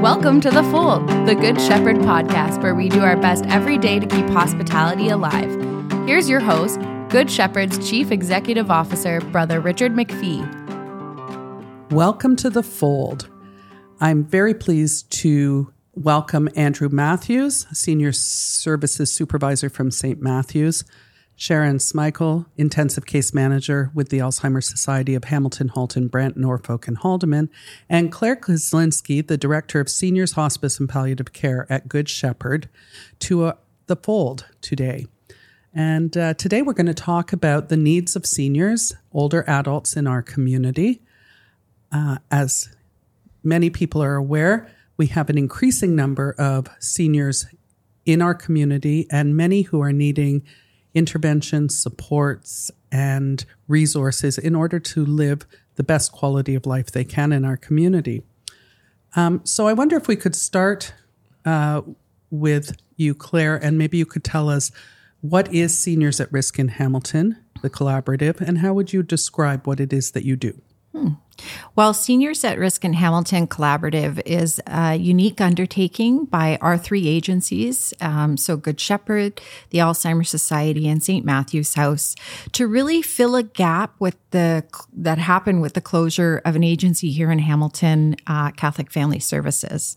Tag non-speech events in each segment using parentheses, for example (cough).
Welcome to The Fold, the Good Shepherd podcast, where we do our best every day to keep hospitality alive. Here's your host, Good Shepherd's Chief Executive Officer, Brother Richard McPhee. Welcome to The Fold. I'm very pleased to welcome Andrew Matthews, Senior Services Supervisor from St. Matthews, Sharon Smykel, Intensive Case Manager with the Alzheimer's Society of Hamilton, Halton, Brant, Norfolk, and Haldimand, and Claire Kozlinski, the Director of Seniors Hospice and Palliative Care at Good Shepherd, to uh, the fold today. And uh, today we're going to talk about the needs of seniors, older adults in our community. Uh, as many people are aware, we have an increasing number of seniors in our community and many who are needing interventions, supports, and resources in order to live the best quality of life they can in our community. Um, so I wonder if we could start uh, with you, Claire, and maybe you could tell us what is Seniors at Risk in Hamilton, the collaborative, and how would you describe what it is that you do? Hmm. Well, Seniors at Risk in Hamilton Collaborative is a unique undertaking by our three agencies, um, so Good Shepherd, the Alzheimer's Society, and St. Matthew's House, to really fill a gap with the that happened with the closure of an agency here in Hamilton, uh, Catholic Family Services.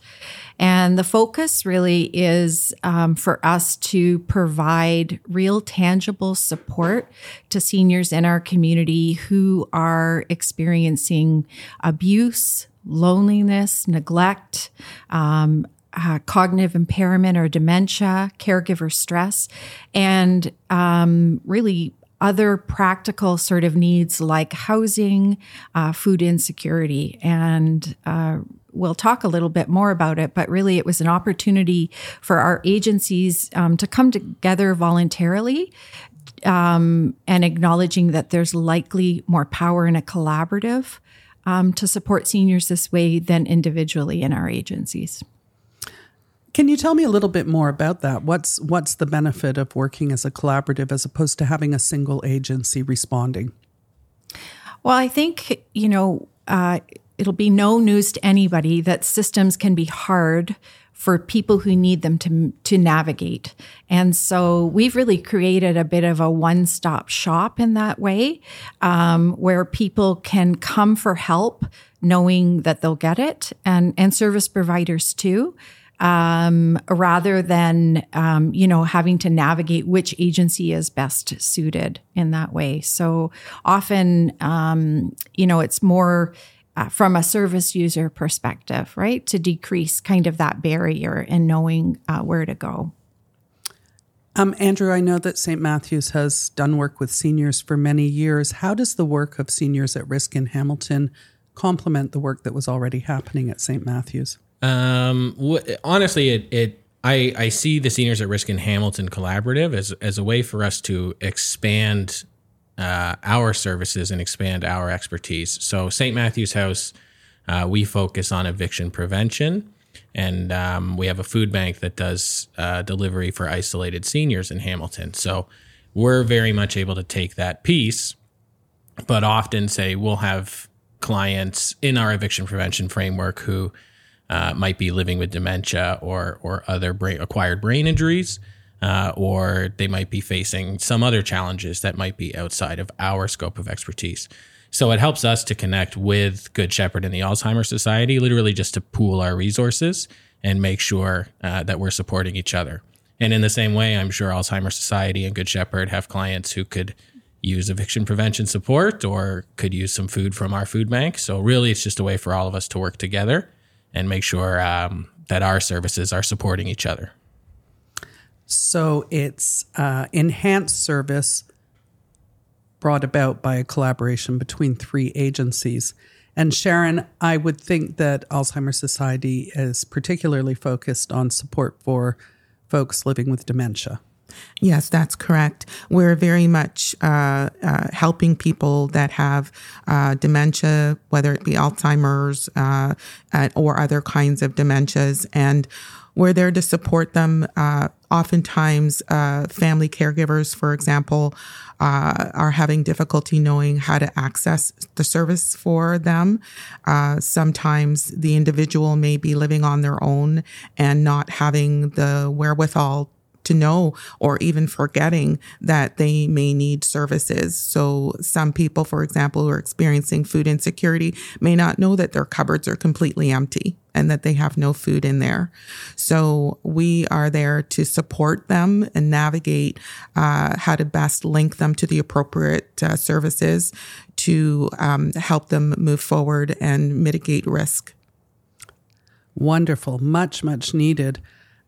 And the focus really is um, for us to provide real tangible support to seniors in our community who are experiencing abuse, loneliness, neglect, um, uh, cognitive impairment or dementia, caregiver stress, and um, really other practical sort of needs like housing, uh, food insecurity, and uh, we'll talk a little bit more about it. But really, it was an opportunity for our agencies um, to come together voluntarily. Um, and acknowledging that there's likely more power in a collaborative um, to support seniors this way than individually in our agencies. Can you tell me a little bit more about that? What's what's the benefit of working as a collaborative as opposed to having a single agency responding? Well, I think you know uh, it'll be no news to anybody that systems can be hard for people who need them to to navigate. And so we've really created a bit of a one stop shop in that way, um, where people can come for help, knowing that they'll get it, and and service providers too um, rather than um, you know having to navigate which agency is best suited in that way. So often, um, you know, it's more. Uh, from a service user perspective, right? To decrease kind of that barrier in knowing uh, where to go. Um, Andrew, I know that St. Matthew's has done work with seniors for many years. How does the work of seniors at risk in Hamilton complement the work that was already happening at St. Matthew's? Um, wh- honestly, it, it I, I see the Seniors at Risk in Hamilton collaborative as, as a way for us to expand uh, our services and expand our expertise. So, St. Matthew's House, uh, we focus on eviction prevention, and um, we have a food bank that does uh, delivery for isolated seniors in Hamilton. So, we're very much able to take that piece, but often say we'll have clients in our eviction prevention framework who uh, might be living with dementia or or other brain acquired brain injuries, uh, or they might be facing some other challenges that might be outside of our scope of expertise. So it helps us to connect with Good Shepherd and the Alzheimer's Society, literally just to pool our resources and make sure uh, that we're supporting each other. And in the same way, I'm sure Alzheimer's Society and Good Shepherd have clients who could use eviction prevention support or could use some food from our food bank. So really, it's just a way for all of us to work together and make sure um, that our services are supporting each other. So it's uh, enhanced service brought about by a collaboration between three agencies. And Sharon, I would think that Alzheimer's Society is particularly focused on support for folks living with dementia. Yes, that's correct. We're very much uh, uh, helping people that have uh, dementia, whether it be Alzheimer's uh, or other kinds of dementias, and we're there to support them. Uh, oftentimes, uh, family caregivers, for example, are having difficulty knowing how to access the service for them. sometimes the individual may be living on their own and not having the wherewithal to know or even forgetting that they may need services. So some people, for example, who are experiencing food insecurity may not know that their cupboards are completely empty and that they have no food in there. So we are there to support them and navigate uh, how to best link them to the appropriate uh, services to um, help them move forward and mitigate risk. Wonderful, much, much needed.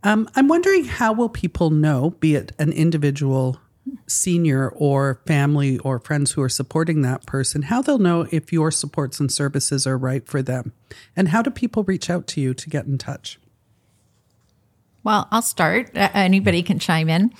Um, I'm wondering how will people know, be it an individual senior or family or friends who are supporting that person, how they'll know if your supports and services are right for them? And how do people reach out to you to get in touch? Well, I'll start. anybody can chime in.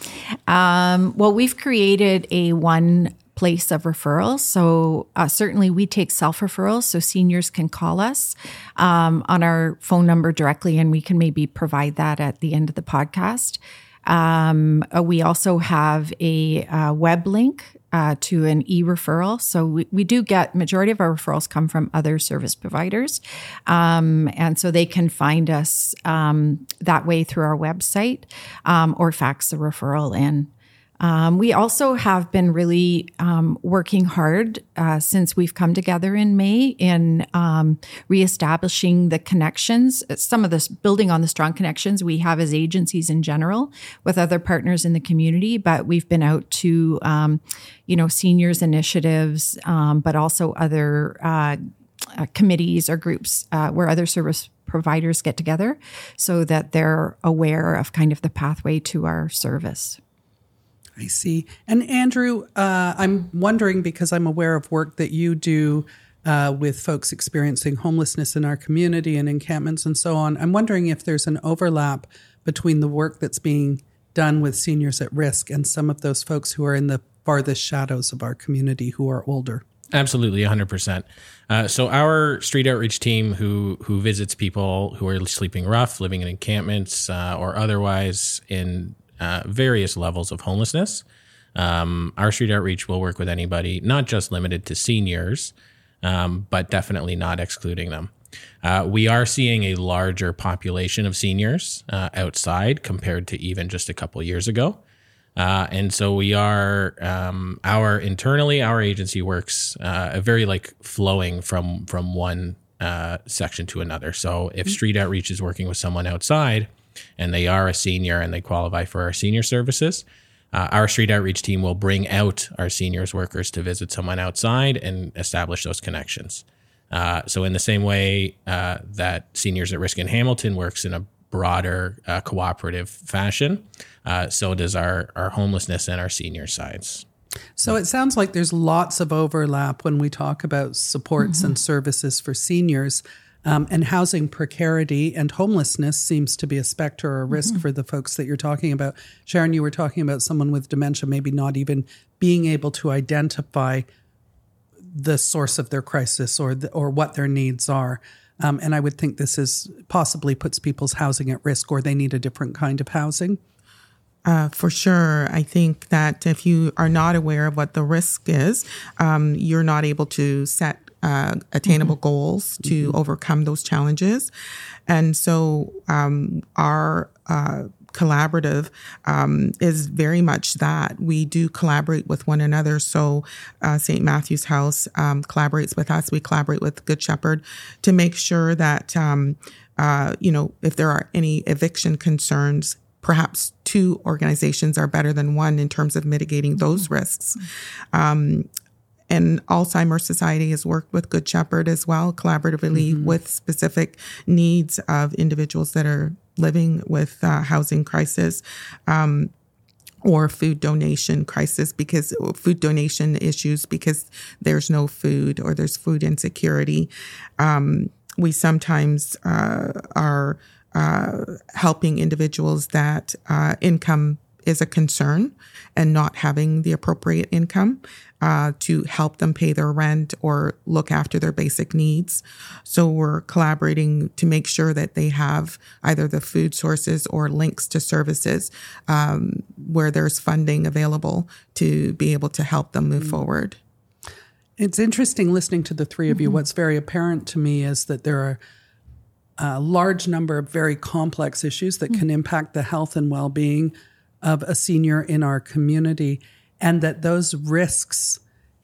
Um, well, we've created a one place of referrals. So uh, certainly we take self referrals, so seniors can call us um, on our phone number directly, and we can maybe provide that at the end of the podcast. Um, uh, we also have a uh, web link uh, to an e-referral. So we, we do get majority of our referrals come from other service providers. Um, and so they can find us um, that way through our website um, or fax the referral in. Um, we also have been really um, working hard uh, since we've come together in May in um, reestablishing the connections, some of this building on the strong connections we have as agencies in general with other partners in the community. But we've been out to, um, you know, seniors initiatives, um, but also other uh, uh, committees or groups uh, where other service providers get together so that they're aware of kind of the pathway to our service. I see. And Andrew, uh, I'm wondering because I'm aware of work that you do uh, with folks experiencing homelessness in our community and encampments and so on. I'm wondering if there's an overlap between the work that's being done with seniors at risk and some of those folks who are in the farthest shadows of our community who are older. Absolutely, 100%. Uh, so our street outreach team who who visits people who are sleeping rough, living in encampments, uh, or otherwise in uh, various levels of homelessness. Um, our street outreach will work with anybody, not just limited to seniors, um, but definitely not excluding them. Uh, we are seeing a larger population of seniors uh, outside compared to even just a couple years ago. Uh, and so we are um, our internally our agency works uh, very like flowing from from one uh, section to another. So if mm-hmm. street outreach is working with someone outside, and they are a senior and they qualify for our senior services, uh, our street outreach team will bring out our seniors workers to visit someone outside and establish those connections. Uh, so, in the same way uh, that Seniors at Risk in Hamilton works in a broader uh, cooperative fashion, uh, so does our, our homelessness and our senior sides. So it sounds like there's lots of overlap when we talk about supports mm-hmm. and services for seniors. Um, and housing precarity and homelessness seems to be a specter or a risk mm-hmm. for the folks that you're talking about. Sharon, you were talking about someone with dementia maybe not even being able to identify the source of their crisis or the, or what their needs are. Um, and I would think this is possibly puts people's housing at risk, or they need a different kind of housing. Uh, for sure. I think that if you are not aware of what the risk is, um, you're not able to set uh, attainable mm-hmm. goals to mm-hmm. overcome those challenges. And so um, our uh, collaborative um, is very much that. We do collaborate with one another. So uh, St. Matthew's House um, collaborates with us. We collaborate with Good Shepherd to make sure that, um, uh, you know, if there are any eviction concerns, perhaps two organizations are better than one in terms of mitigating those mm-hmm. risks. And Alzheimer's Society has worked with Good Shepherd as well, collaboratively mm-hmm. with specific needs of individuals that are living with uh, housing crisis. Um, or food donation crisis because food donation issues because there's no food or there's food insecurity. Um, we sometimes uh, are uh, helping individuals that uh, income is a concern and not having the appropriate income uh, to help them pay their rent or look after their basic needs. So we're collaborating to make sure that they have either the food sources or links to services um, where there's funding available to be able to help them move mm. forward. It's interesting listening to the three of you. Mm-hmm. What's very apparent to me is that there are a large number of very complex issues that mm-hmm. can impact the health and well being of a senior in our community, and that those risks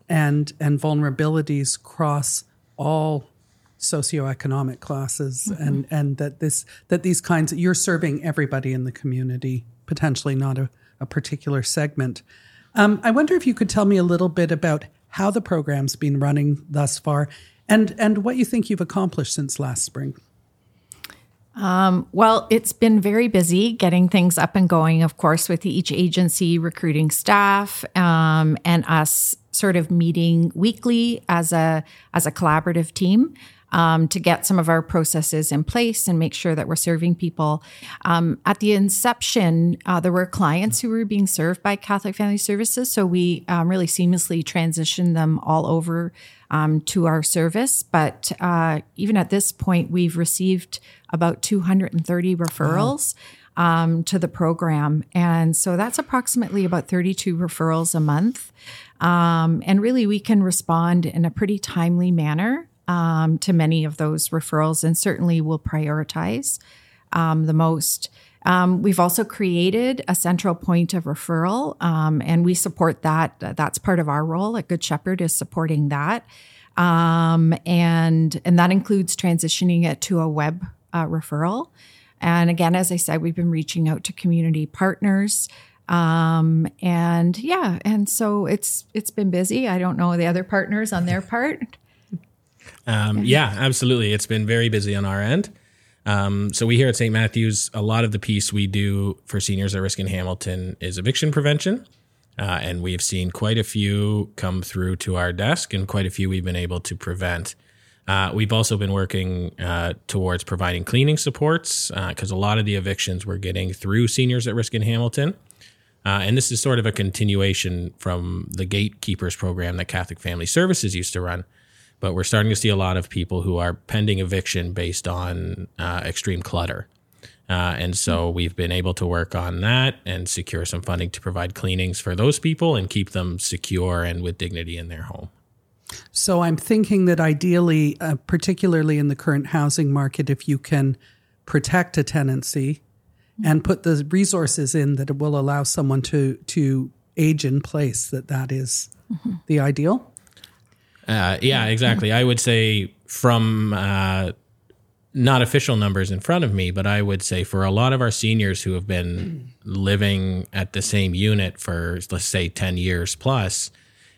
and, and vulnerabilities cross all socioeconomic classes mm-hmm. and and that this that these kinds you're serving everybody in the community potentially not a, a particular segment um, i wonder if you could tell me a little bit about how the program's been running thus far, and and what you think you've accomplished since last spring. Um, well, it's been very busy getting things up and going, of course, with each agency recruiting staff um, and us sort of meeting weekly as a as a collaborative team um, to get some of our processes in place and make sure that we're serving people. Um, at the inception, uh, there were clients who were being served by Catholic Family Services, so we um, really seamlessly transitioned them all over um, to our service. But uh, even at this point, we've received about 230 referrals. Wow. Um, to the program. And so that's approximately about 32 referrals a month. Um, and really, we can respond in a pretty timely manner um, to many of those referrals and certainly will prioritize um, the most. Um, we've also created a central point of referral, um, and we support that. That's part of our role at Good Shepherd is supporting that, um, and and that includes transitioning it to a web uh, referral. And again, as I said, we've been reaching out to community partners. Um, and yeah, and so it's it's been busy. I don't know the other partners on their part. Um, yeah, absolutely. It's been very busy on our end. Um, so we here at St. Matthews, a lot of the piece we do for seniors at risk in Hamilton is eviction prevention. Uh, and we've seen quite a few come through to our desk and quite a few we've been able to prevent. Uh, we've also been working uh, towards providing cleaning supports because uh, a lot of the evictions we're getting through seniors at risk in Hamilton. Uh, and this is sort of a continuation from the gatekeepers program that Catholic Family Services used to run but we're starting to see a lot of people who are pending eviction based on uh, extreme clutter. Uh, and so we've been able to work on that and secure some funding to provide cleanings for those people and keep them secure and with dignity in their home. So I'm thinking that ideally, uh, particularly in the current housing market, if you can protect a tenancy and put the resources in that it will allow someone to to age in place, that that is mm-hmm. the ideal. Uh, yeah, exactly. I would say from uh, not official numbers in front of me, but I would say for a lot of our seniors who have been living at the same unit for, let's say, 10 years plus,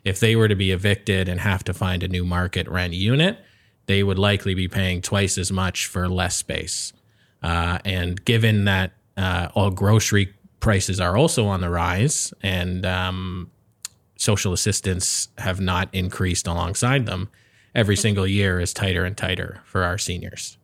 if they were to be evicted and have to find a new market rent unit, they would likely be paying twice as much for less space. Uh, and given that uh, all grocery prices are also on the rise and um, social assistance have not increased alongside them, every single year is tighter and tighter for our seniors.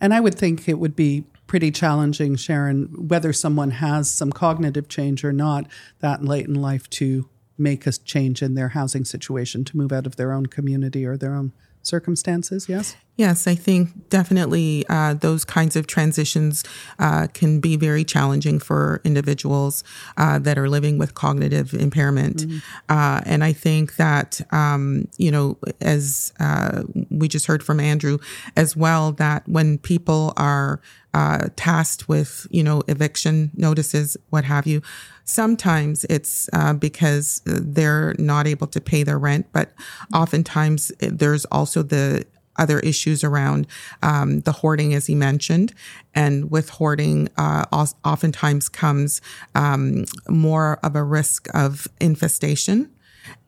And I would think it would be pretty challenging, Sharon, whether someone has some cognitive change or not, that late in life to make a change in their housing situation, to move out of their own community or their own circumstances. Yes? Yes, I think definitely uh, those kinds of transitions uh, can be very challenging for individuals uh, that are living with cognitive impairment. Mm-hmm. Uh, and I think that, um, you know, as uh, we just heard from Andrew as well, that when people are uh, tasked with, you know, eviction notices, what have you, sometimes it's because they're not able to pay their rent, but oftentimes there's also the other issues around um, the hoarding, as he mentioned. And with hoarding, uh, oftentimes comes um, more of a risk of infestation.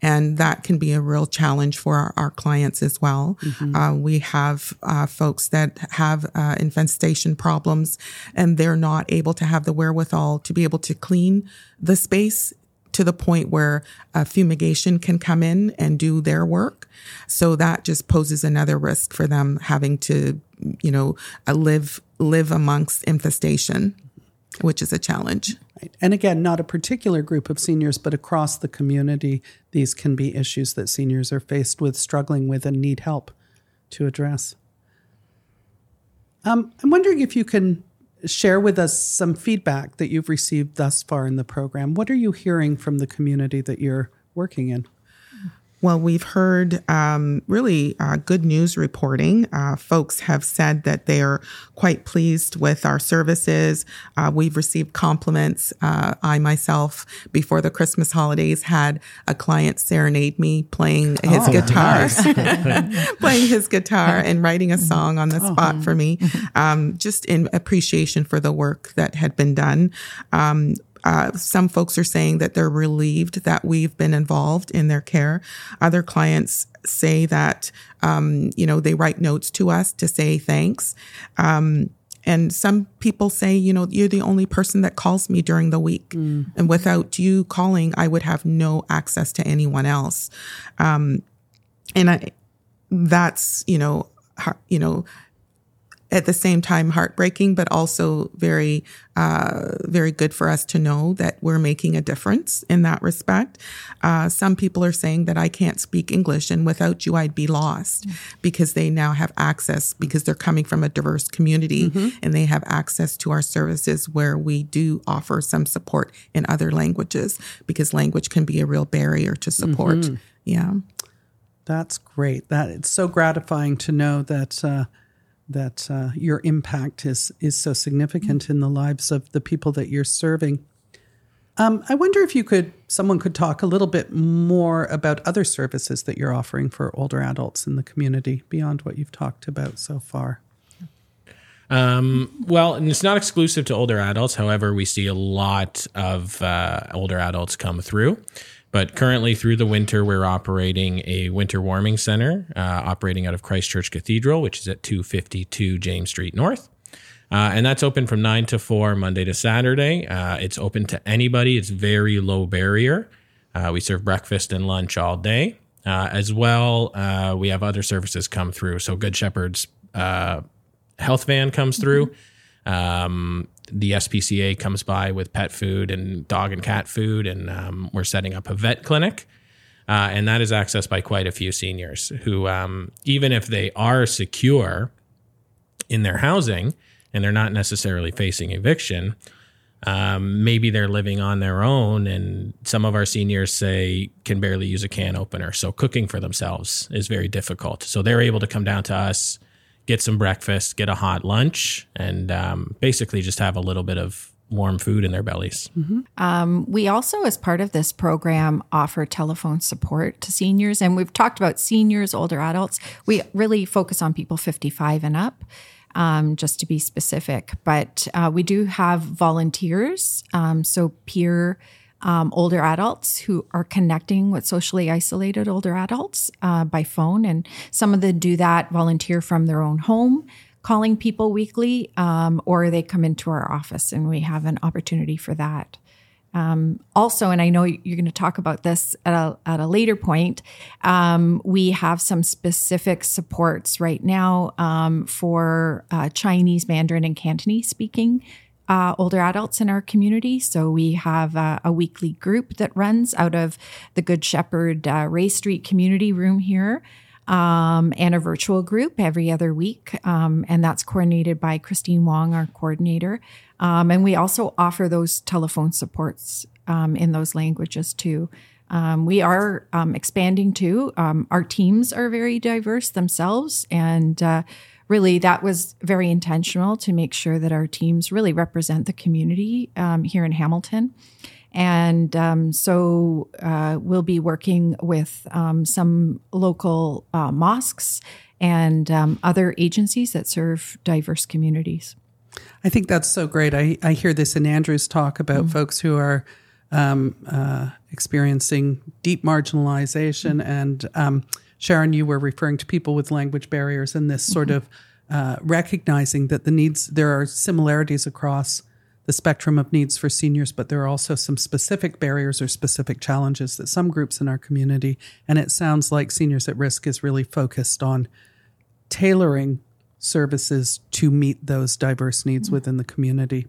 And that can be a real challenge for our, our clients as well. Mm-hmm. Uh, we have uh, folks that have uh, infestation problems and they're not able to have the wherewithal to be able to clean the space to the point where a fumigation can come in and do their work. So that just poses another risk for them having to, you know, uh, live live amongst infestation. which is a challenge. Right. And again, not a particular group of seniors, but across the community, these can be issues that seniors are faced with, struggling with, and need help to address. Um, I'm wondering if you can share with us some feedback that you've received thus far in the program. What are you hearing from the community that you're working in? Well, we've heard um, really uh, good news reporting. Uh, folks have said that they are quite pleased with our services. Uh, we've received compliments. Uh, I myself, before the Christmas holidays, had a client serenade me playing his oh, guitar, nice. (laughs) playing his guitar and writing a song on the spot oh. for me, um, just in appreciation for the work that had been done. Um, uh, some folks are saying that they're relieved that we've been involved in their care. Other clients say that, um, you know, they write notes to us to say thanks. Um, and some people say, you know, you're the only person that calls me during the week. Mm. And without you calling, I would have no access to anyone else. Um, and I, that's, you know, you know, at the same time heartbreaking, but also very, uh, very good for us to know that we're making a difference in that respect. Uh, some people are saying that I can't speak English and without you, I'd be lost mm-hmm. because they now have access because they're coming from a diverse community mm-hmm. and they have access to our services where we do offer some support in other languages because language can be a real barrier to support. Mm-hmm. Yeah. That's great. That it's so gratifying to know that, uh, that uh, your impact is is so significant in the lives of the people that you're serving. Um, I wonder if you could, someone could talk a little bit more about other services that you're offering for older adults in the community beyond what you've talked about so far. Um, well, and it's not exclusive to older adults. However, we see a lot of uh, older adults come through. But currently, through the winter, we're operating a winter warming center, uh, operating out of Christ's Church Cathedral, which is at 252 James Street North. Uh, and that's open from 9 to 4, Monday to Saturday. Uh, it's open to anybody, it's very low barrier. Uh, we serve breakfast and lunch all day. Uh, as well, uh, we have other services come through. So, Good Shepherd's health van comes through. Um, the SPCA comes by with pet food and dog and cat food, and um, we're setting up a vet clinic. Uh, and that is accessed by quite a few seniors who, um, even if they are secure in their housing and they're not necessarily facing eviction, um, maybe they're living on their own. And some of our seniors say can barely use a can opener. So cooking for themselves is very difficult. So they're able to come down to us get some breakfast, get a hot lunch, and um, basically just have a little bit of warm food in their bellies. Mm-hmm. Um, we also, as part of this program, offer telephone support to seniors. And we've talked about seniors, older adults. We really focus on people 55 and up. Um, just to be specific, but uh, we do have volunteers, um, so peer um, older adults who are connecting with socially isolated older adults uh, by phone. And some of them do that volunteer from their own home, calling people weekly, um, or they come into our office and we have an opportunity for that. Um, also, and I know you're going to talk about this at a, at a later point, um, we have some specific supports right now um, for uh, Chinese, Mandarin, and Cantonese speaking uh, older adults in our community. So we have uh, a weekly group that runs out of the Good Shepherd uh, Ray Street community room here. Um, and a virtual group every other week. Um, and that's coordinated by Christine Wong, our coordinator. Um, and we also offer those telephone supports um, in those languages too. Um, we are um, expanding too. our teams are very diverse themselves, and uh, really that was very intentional to make sure that our teams really represent the community um, here in Hamilton. And um, so uh, we'll be working with um, some local uh, mosques and um, other agencies that serve diverse communities. I think that's so great. I, I hear this in Andrew's talk about mm-hmm. folks who are um, uh, experiencing deep marginalization mm-hmm. and um, Sharon, you were referring to people with language barriers and this sort mm-hmm. of uh, recognizing that the needs, there are similarities across the spectrum of needs for seniors, but there are also some specific barriers or specific challenges that some groups in our community, and it sounds like Seniors at Risk is really focused on tailoring services to meet those diverse needs mm-hmm. within the community.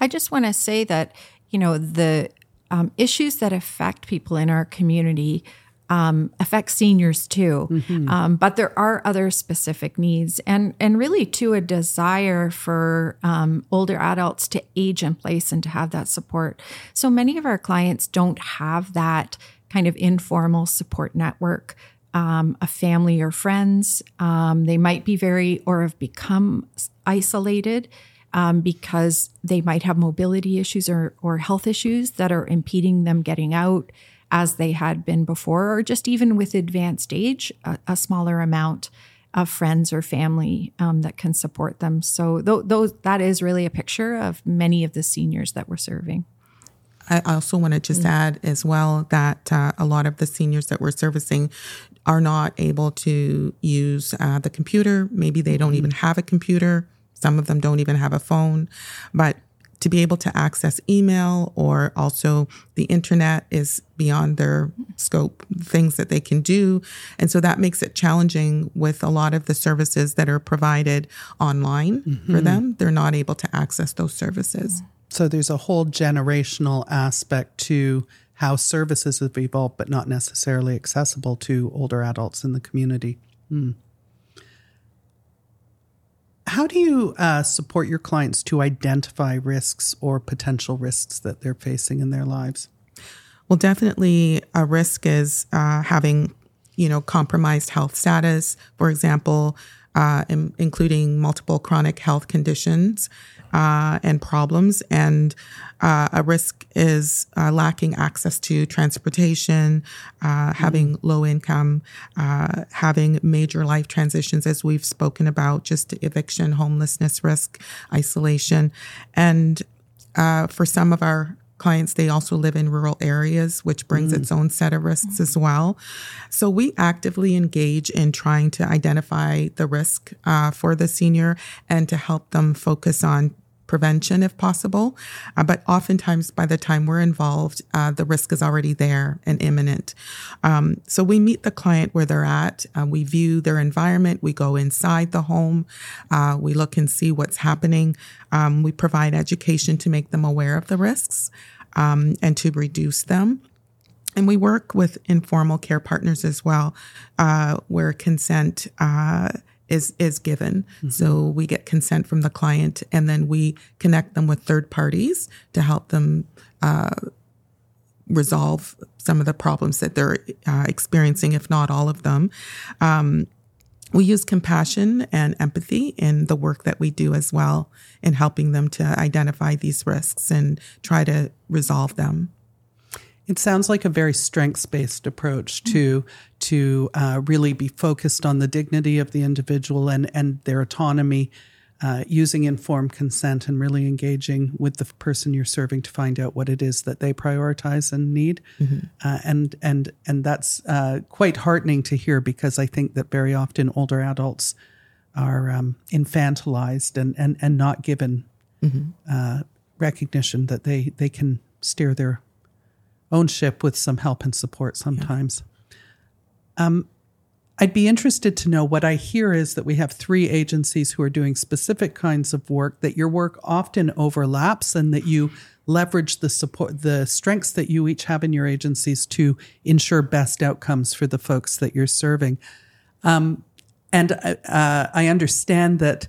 I just want to say that, you know, the um, issues that affect people in our community um, affect seniors too. Mm-hmm. Um, but there are other specific needs, and and really too a desire for um, older adults to age in place and to have that support. So many of our clients don't have that kind of informal support network. Um, a family or friends. Um, they might be very or have become isolated um, because they might have mobility issues or, or health issues that are impeding them getting out as they had been before, or just even with advanced age, a, a smaller amount of friends or family um, that can support them. So th- those that is really a picture of many of the seniors that we're serving. I also want to just mm-hmm. add as well that uh, a lot of the seniors that we're servicing are not able to use uh, the computer. Maybe they don't mm-hmm. even have a computer. Some of them don't even have a phone, but to be able to access email or also the internet is beyond their scope, things that they can do. And so that makes it challenging with a lot of the services that are provided online mm-hmm. for them. They're not able to access those services. So there's a whole generational aspect to how services have evolved, but not necessarily accessible to older adults in the community. Mm. How do you uh, support your clients to identify risks or potential risks that they're facing in their lives? Well, definitely a risk is uh, having, you know, compromised health status, for example, uh, in, including multiple chronic health conditions uh, and problems. And uh, a risk is uh, lacking access to transportation, uh, having mm-hmm. low income, uh, having major life transitions, as we've spoken about, just eviction, homelessness risk, isolation. And uh, for some of our clients, they also live in rural areas, which brings mm. its own set of risks as well. So we actively engage in trying to identify the risk uh, for the senior and to help them focus on prevention if possible. Uh, but oftentimes, by the time we're involved, uh, the risk is already there and imminent. Um, so we meet the client where they're at. Uh, we view their environment. We go inside the home. Uh, we look and see what's happening. Um, we provide education to make them aware of the risks um, and to reduce them. And we work with informal care partners as well, uh, where consent uh, is is given. Mm-hmm. So we get consent from the client, and then we connect them with third parties to help them uh, resolve some of the problems that they're uh, experiencing, if not all of them. Um, we use compassion and empathy in the work that we do as well in helping them to identify these risks and try to resolve them. It sounds like a very strengths based approach to to uh, really be focused on the dignity of the individual and and their autonomy, uh, using informed consent and really engaging with the person you're serving to find out what it is that they prioritize and need, mm-hmm. uh, and and and that's uh, quite heartening to hear because I think that very often older adults are um, infantilized and and and not given mm-hmm. Uh, recognition that they they can steer their own ship with some help and support sometimes. Yeah. Um, I'd be interested to know what I hear is that we have three agencies who are doing specific kinds of work, that your work often overlaps and that you leverage the support, the strengths that you each have in your agencies to ensure best outcomes for the folks that you're serving. Um, and uh, I understand that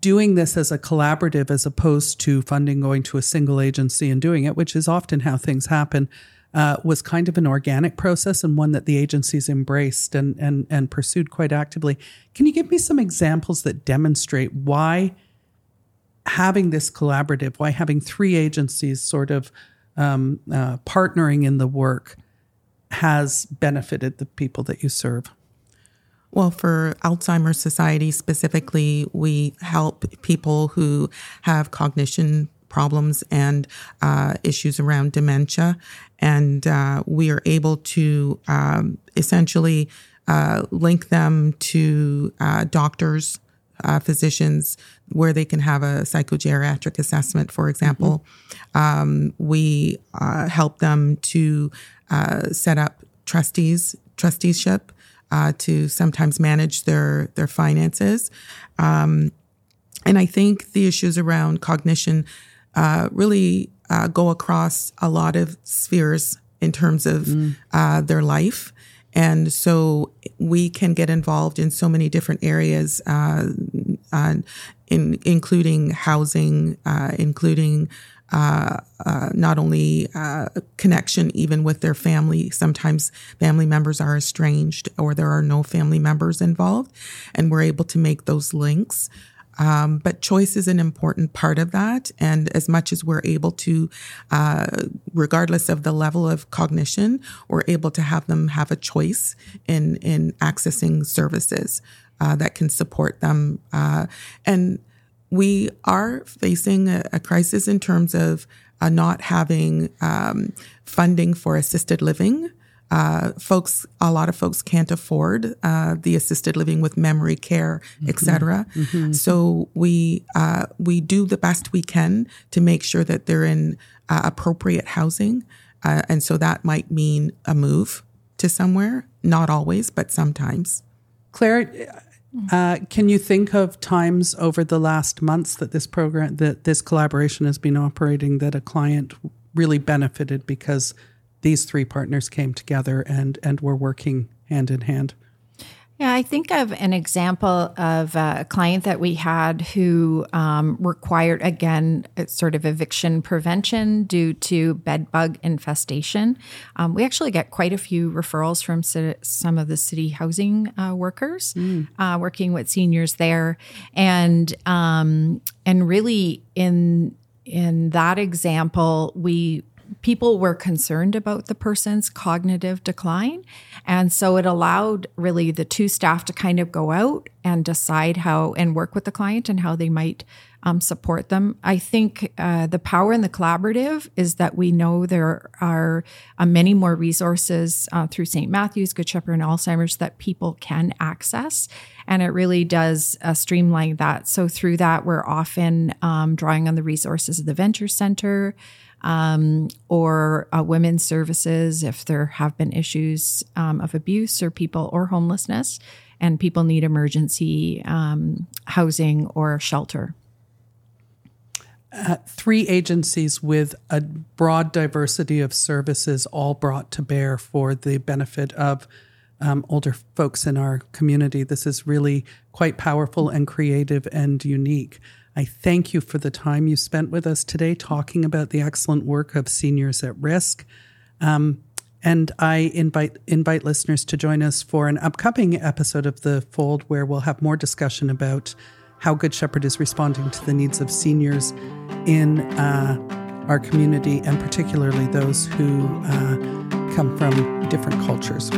doing this as a collaborative as opposed to funding going to a single agency and doing it, which is often how things happen, uh, was kind of an organic process and one that the agencies embraced and, and, and pursued quite actively. Can you give me some examples that demonstrate why having this collaborative, why having three agencies sort of um, uh, partnering in the work has benefited the people that you serve? Well, for Alzheimer's Society specifically, we help people who have cognition problems and uh, issues around dementia. And uh, we are able to um, essentially uh, link them to uh, doctors, uh, physicians, where they can have a psychogeriatric assessment, for example. Mm-hmm. Um, we uh, help them to set up trustees, trusteeship. to sometimes manage their their finances, um, and I think the issues around cognition uh, really uh, go across a lot of spheres in terms of uh, their life. And so we can get involved in so many different areas, uh, uh, in, including housing, uh, including uh, uh, not only uh, connection even with their family. Sometimes family members are estranged or there are no family members involved, and we're able to make those links. Um, but choice is an important part of that. And as much as we're able to, uh, regardless of the level of cognition, we're able to have them have a choice in, in accessing services uh, that can support them. Uh, and we are facing a, a, crisis in terms of uh, not having um, funding for assisted living. Uh, folks, a lot of folks can't afford uh, the assisted living with memory care, mm-hmm. et cetera. Mm-hmm. So we uh, we do the best we can to make sure that they're in uh, appropriate housing, uh, and so that might mean a move to somewhere. Not always, but sometimes. Claire, uh, can you think of times over the last months that this program, that this collaboration has been operating, that a client really benefited because these three partners came together and and were working hand in hand. Yeah, I think of an example of a client that we had who um, required, again, sort of eviction prevention due to bed bug infestation. Um, we actually get quite a few referrals from some of the city housing uh, workers mm. uh, working with seniors there, and um, and really in in that example, we people were concerned about the person's cognitive decline. And so it allowed really the two staff to kind of go out and decide how and work with the client and how they might um, support them. I think uh, the power in the collaborative is that we know there are uh, many more resources uh, through St. Matthew's, Good Shepherd, and Alzheimer's that people can access. And it really does uh, streamline that. So through that, we're often um, drawing on the resources of the Venture Center um, or uh, women's services if there have been issues um, of abuse or people or homelessness and people need emergency um, housing or shelter. Uh, three agencies with a broad diversity of services all brought to bear for the benefit of um, older folks in our community. This is really quite powerful and creative and unique. I thank you for the time you spent with us today talking about the excellent work of seniors at risk. Um, and I invite invite listeners to join us for an upcoming episode of the Fold, where we'll have more discussion about how Good Shepherd is responding to the needs of seniors in uh, our community, and particularly those who uh, come from different cultures.